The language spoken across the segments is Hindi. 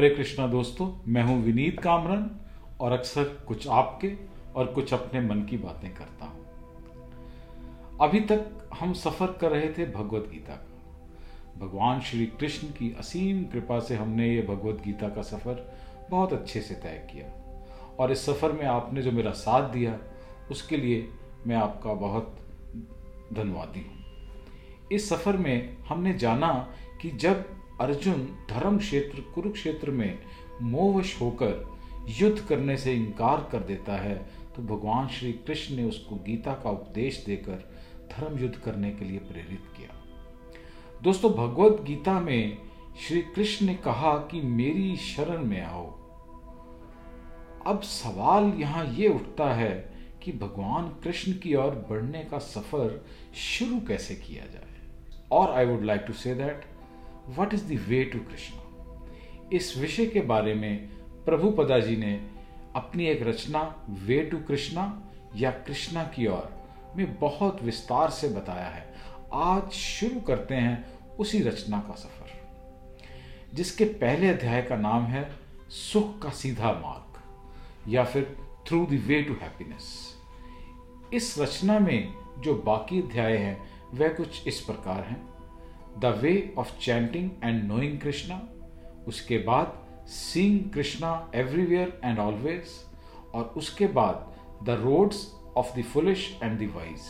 हरे कृष्णा दोस्तों, मैं हूँ विनीत कामरन और अक्सर कुछ आपके और कुछ अपने मन की बातें करता हूँ। अभी तक हम सफ़र कर रहे थे भगवत गीता का। भगवान श्री कृष्ण की असीम कृपा से हमने ये भगवत गीता का सफ़र बहुत अच्छे से तय किया। और इस सफ़र में आपने जो मेरा साथ दिया, उसके लिए मैं आपका बहुत धन्यवादी हूँ। इस सफ़र में हमने जाना कि जब अर्जुन धर्म क्षेत्र, कुरुक्षेत्र में मोहवश होकर युद्ध करने से इनकार कर देता है तो भगवान श्री कृष्ण ने उसको गीता का उपदेश देकर धर्म युद्ध करने के लिए प्रेरित किया। दोस्तों, भगवत गीता में श्री कृष्ण ने कहा कि मेरी शरण में आओ। अब सवाल यहाँ ये उठता है कि भगवान कृष्ण की ओर बढ़ने का सफ़र शुरू कैसे किया जाए? और I would like to say that what is the way to Krishna इस विषय के बारे में प्रभु पदा जी ने अपनी एक रचना वे टू कृष्णा या कृष्णा की ओर में बहुत विस्तार से बताया है। आज शुरू करते हैं उसी रचना का सफ़र, जिसके पहले अध्याय का नाम है सुख का सीधा मार्ग, या फिर through the way to happiness इस रचना में जो बाकी अध्याय हैं, वह कुछ इस प्रकार हैं। The way of chanting and knowing Krishna उसके बाद seeing Krishna everywhere and always और उसके बाद the roads of the foolish and the wise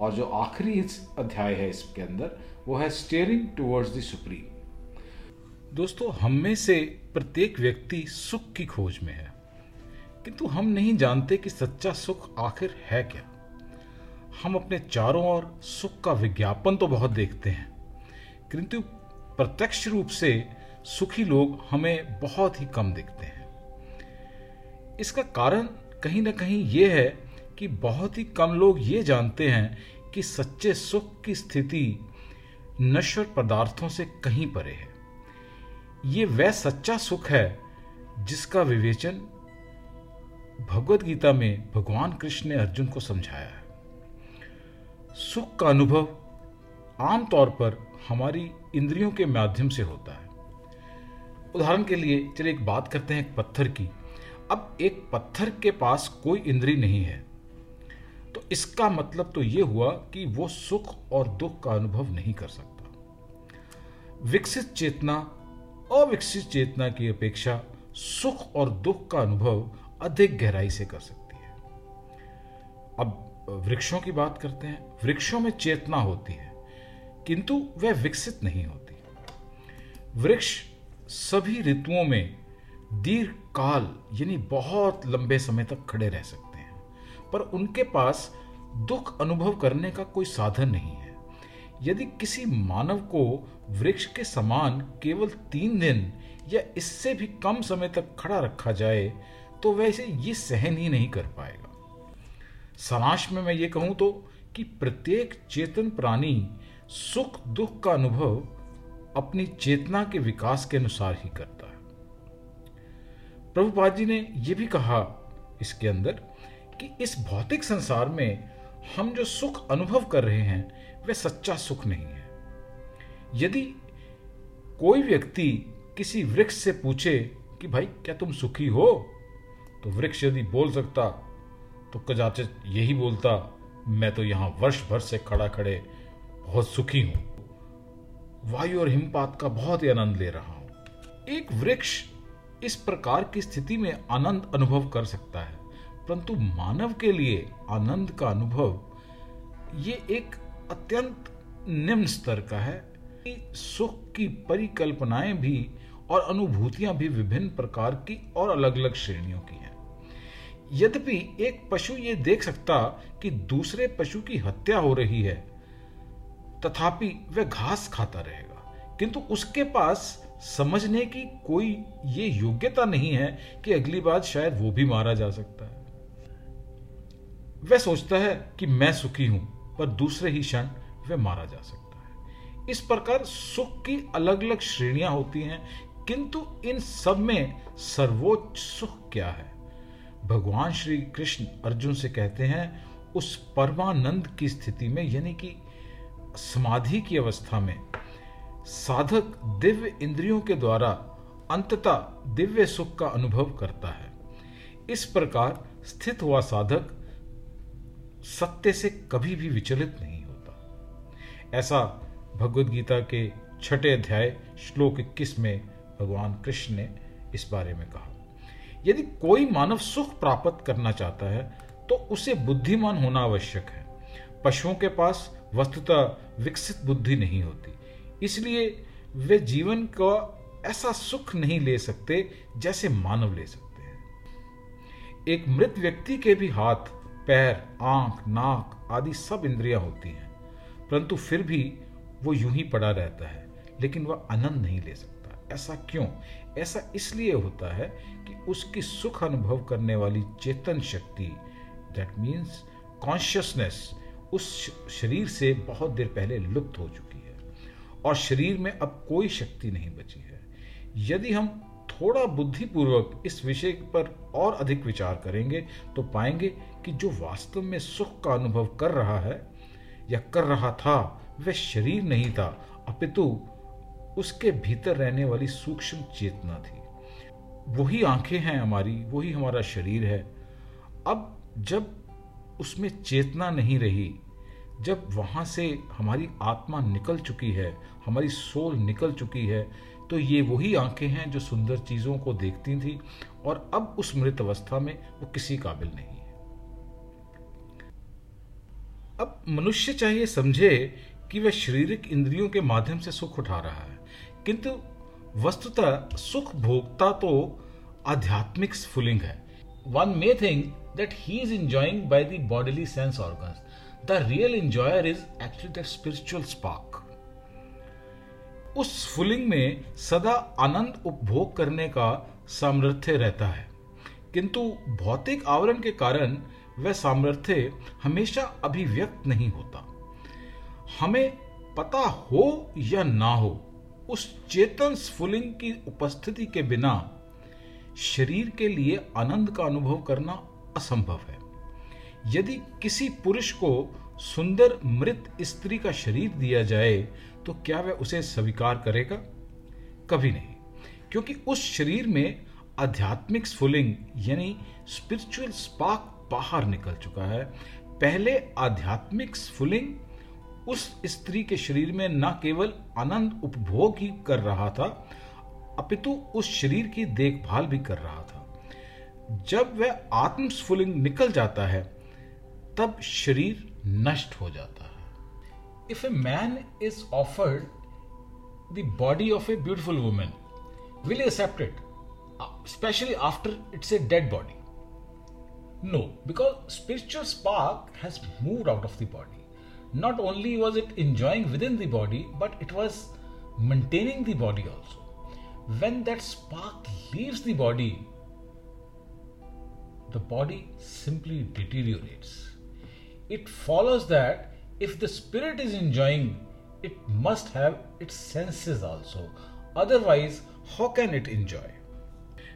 और जो आखिरी अध्याय है इसके अंदर वो है स्टेयरिंग टूवर्ड्स द सुप्रीम दोस्तों, हम में से प्रत्येक व्यक्ति सुख की खोज में है। किंतु हम नहीं जानते कि सच्चा सुख आखिर है क्या। हम अपने चारों ओर सुख का विज्ञापन तो बहुत देखते हैं किंतु प्रत्यक्ष रूप से सुखी लोग हमें बहुत ही कम दिखते हैं। इसका कारण कहीं ना कहीं ये है कि बहुत ही कम लोग ये जानते हैं कि सच्चे सुख की स्थिति नश्वर पदार्थों से कहीं परे है। ये वह सच्चा सुख है जिसका विवेचन भगवत गीता में भगवान कृष्ण ने अर्जुन को समझाया है। सुख का अनुभव आमतौर पर हमारी इंद्रियों के माध्यम से होता है। उदाहरण के लिए, चलिए एक बात करते हैं एक पत्थर की। अब एक पत्थर के पास कोई इंद्री नहीं है। तो इसका मतलब तो यह हुआ कि वो सुख और दुख का अनुभव नहीं कर सकता। विकसित चेतना, अविकसित चेतना की अपेक्षा सुख और दुख का अनुभव अधिक गहराई से कर सकती है। अब वृक्षों की बात करते हैं। वृक्षों में चेतना होती है। किंतु वह विकसित नहीं होती। वृक्ष सभी ऋतुओं में दीर्घ काल यानी बहुत लंबे समय तक खड़े रह सकते हैं, पर उनके पास दुख अनुभव करने का कोई साधन नहीं है। यदि किसी मानव को वृक्ष के समान केवल तीन दिन या इससे भी कम समय तक खड़ा रखा जाए तो वैसे ये सहन ही नहीं कर पाएगा। सारांश में मैं ये कहूँ तो कि प्रत्येक चेतन प्राणी सुख दुख का अनुभव अपनी चेतना के विकास के अनुसार ही करता है। प्रभुपाद जी ने यह भी कहा इसके अंदर कि इस भौतिक संसार में हम जो सुख अनुभव कर रहे हैं, वह सच्चा सुख नहीं है। यदि कोई व्यक्ति किसी वृक्ष से पूछे कि भाई, क्या तुम सुखी हो? तो वृक्ष यदि बोल सकता तो कजाचित यही बोलता, मैं तो यहाँ वर्ष भर से खड़ा खड़े बहुत सुखी हूँ। वायु और हिमपात का बहुत ही आनंद ले रहा हूँ। एक वृक्ष इस प्रकार की स्थिति में आनंद अनुभव कर सकता है, परंतु मानव के लिए आनंद का अनुभव, ये एक अत्यंत निम्न स्तर का है। कि सुख की परिकल्पनाएँ भी और अनुभूतियाँ भी विभिन्न प्रकार की और अलग अलग श्रेणियों की हैं। यद्यपि एक पशु ये देख सकता कि दूसरे पशु की हत्या हो रही है तथापि वह घास खाता रहेगा। किंतु उसके पास समझने की कोई ये योग्यता नहीं है कि अगली बार शायद वो भी मारा जा सकता है। वह सोचता है कि मैं सुखी हूँ, पर दूसरे ही क्षण वह मारा जा सकता है। इस प्रकार सुख की अलग अलग श्रेणियाँ होती हैं, किंतु इन सब में सर्वोच्च सुख क्या है? भगवान श्री कृष्ण अर्जुन से कहते हैं, उस परमानंद की स्थिति में यानी कि समाधि की अवस्था में साधक दिव्य इंद्रियों के द्वारा अंततः दिव्य सुख का अनुभव करता है। इस प्रकार स्थित हुआ साधक सत्य से कभी भी विचलित नहीं होता। ऐसा भगवद गीता के छठे अध्याय श्लोक इक्कीस में भगवान कृष्ण ने इस बारे में कहा। यदि कोई मानव सुख प्राप्त करना चाहता है तो उसे बुद्धिमान होना आवश्यक है। पशुओं के पास वस्तुतः विकसित बुद्धि नहीं होती। इसलिए वे जीवन का ऐसा सुख नहीं ले सकते जैसे मानव ले सकते हैं। एक मृत व्यक्ति के भी हाथ, पैर, आँख, नाक आदि सब इंद्रियाँ होती हैं, परंतु फिर भी वो यूँ ही पड़ा रहता है, लेकिन वह आनंद नहीं ले सकता। ऐसा क्यों? ऐसा इसलिए होता है कि उसकी सुख अनुभव करने वाली चेतन शक्ति दैट मीन्स कॉन्शियसनेस उस शरीर से बहुत देर पहले लुप्त हो चुकी है। और शरीर में अब कोई शक्ति नहीं बची है। यदि हम थोड़ा बुद्धिपूर्वक इस विषय पर और अधिक विचार करेंगे तो पाएँगे कि जो वास्तव में सुख का अनुभव कर रहा है, या कर रहा था, वह शरीर नहीं था, अपितु उसके भीतर रहने वाली सूक्ष्म चेतना थी। वही आँखें हैं हमारी, वही हमारा शरीर है। अब जब उसमें चेतना नहीं रही जब वहाँ से हमारी आत्मा निकल चुकी है, हमारी सोल निकल चुकी है तो ये वही आँखें हैं जो सुंदर चीज़ों को देखती थी और अब उस मृत अवस्था में वो किसी काबिल नहीं है। अब मनुष्य चाहिए समझे कि वह शारीरिक इंद्रियों के माध्यम से सुख उठा रहा है, किंतु वस्तुतः सुख भोगता तो आध्यात्मिक स्फुलिंग है। One may think that he is enjoying by the bodily sense organs the real enjoyer is actually that spiritual spark उस फुलिंग में सदा आनंद उपभोग करने का सामर्थ्य रहता है। किंतु भौतिक आवरण के कारण वह सामर्थ्य हमेशा अभिव्यक्त नहीं होता। हमें पता हो या ना हो, उस चेतन स्फुलिंग की उपस्थिति के बिना शरीर के लिए आनंद का अनुभव करना असंभव है। यदि किसी पुरुष को सुंदर मृत स्त्री का शरीर दिया जाए तो क्या वह उसे स्वीकार करेगा? कभी नहीं। क्योंकि उस शरीर में आध्यात्मिक स्फुलिंग, यानी स्पिरिचुअल स्पार्क बाहर निकल चुका है। पहले आध्यात्मिक स्फुलिंग उस स्त्री के शरीर में न केवल आनंद उपभोग ही कर रहा था, अपितु उस शरीर की देखभाल भी कर रहा था। जब वह आत्म स्फुलिंग निकल जाता है तब शरीर नष्ट हो जाता है। If a man is offered the body of a beautiful women will accept it specially after it's a dead body no because spiritual spark has move out of the body not only was it enjoying within the body but it was maintaining the body also when that spark leaves the body the body simply deteriorates It follows that if the spirit is enjoying, it must have its senses also. Otherwise, how can it enjoy?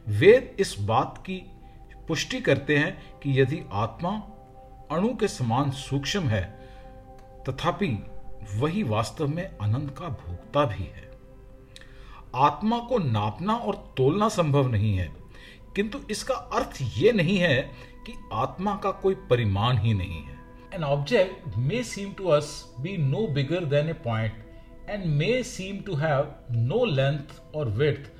Veda इस बात की पुष्टि करते हैं कि यदि आत्मा अणु के समान सूक्ष्म है तथापि वही वास्तव में आनंद का भोगता भी है आत्मा को नापना और तोलना संभव नहीं है किंतु इसका अर्थ यह नहीं है कि आत्मा का कोई परिमाण ही नहीं है An object may seem to us be no bigger than a point and may seem to have no length or width,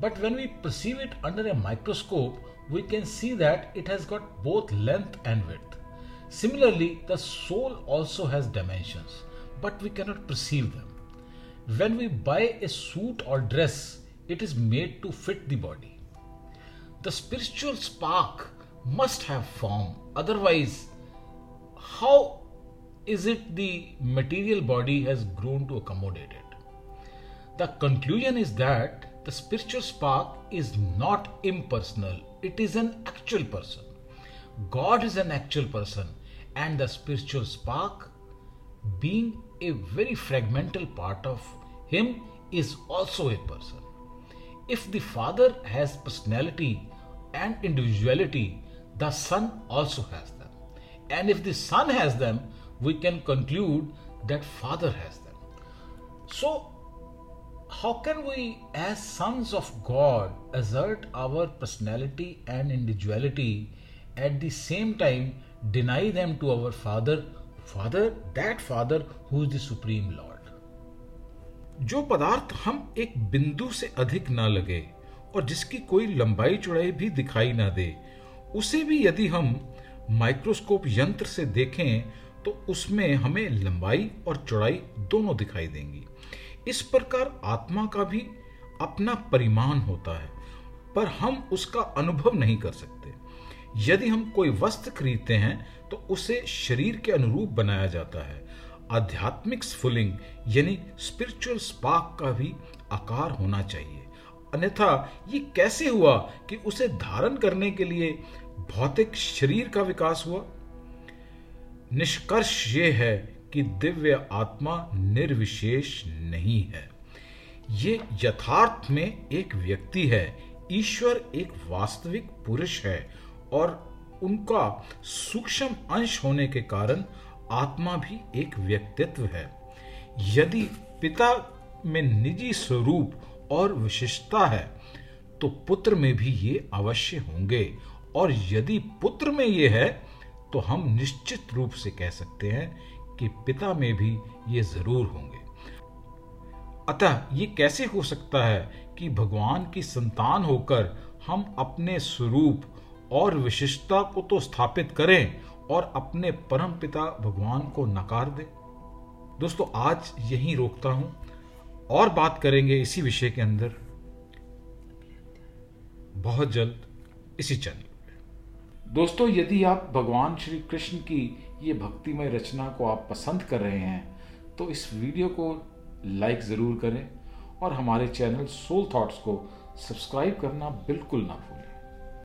but when we perceive it under a microscope, we can see that it has got both length and width. Similarly, the soul also has dimensions, but we cannot perceive them. When we buy a suit or dress, it is made to fit the body. The spiritual spark must have form, otherwise, how is it the material body has grown to accommodate it? The conclusion is that the spiritual spark is not impersonal, it is an actual person. God is an actual person, and the spiritual spark, being a very fragmental part of Him, is also a person. If the Father has personality and individuality, the Son also has them. And if the Son has them, we can conclude that Father has them. So, how can we, as sons of God, assert our personality and individuality at the same time deny them to our Father, Father, that Father who is the Supreme Lord? जो पदार्थ हम एक बिंदु से अधिक ना लगे और जिसकी कोई लंबाई चौड़ाई भी दिखाई ना दे उसे भी यदि हम माइक्रोस्कोप यंत्र से देखें तो उसमें हमें लंबाई और चौड़ाई दोनों दिखाई देंगी। इस प्रकार आत्मा का भी अपना परिमाण होता है, पर हम उसका अनुभव नहीं कर सकते। यदि हम कोई वस्त्र खरीदते हैं तो उसे शरीर के अनुरूप बनाया जाता है। आध्यात्मिक स्फुलिंग, यानी स्पिरिचुअल स्पार्क का भी आकार होना चाहिए। अन्यथा ये कैसे हुआ कि उसे धारण करने के लिए भौतिक शरीर का विकास हुआ। निष्कर्ष ये है कि दिव्य आत्मा निर्विशेष नहीं है। ये यथार्थ में एक व्यक्ति है। ईश्वर एक वास्तविक पुरुष है और उनका सूक्ष्म अंश होने के कारण आत्मा भी एक व्यक्तित्व है। यदि पिता में निजी स्वरूप और विशिष्टता है तो पुत्र में भी ये अवश्य होंगे और यदि पुत्र में ये है तो हम निश्चित रूप से कह सकते हैं कि पिता में भी ये ज़रूर होंगे। अतः ये कैसे हो सकता है कि भगवान की संतान होकर हम अपने स्वरूप और विशिष्टता को तो स्थापित करें और अपने परम पिता भगवान को नकार दें? दोस्तों, आज यहीं रोकता हूँ। और बात करेंगे इसी विषय के अंदर। बहुत जल्द, इसी चैनल दोस्तों, यदि आप भगवान श्री कृष्ण की ये भक्तिमय रचना को आप पसंद कर रहे हैं तो इस वीडियो को लाइक ज़रूर करें और हमारे चैनल सोल थॉट्स को सब्सक्राइब करना बिल्कुल ना भूलें।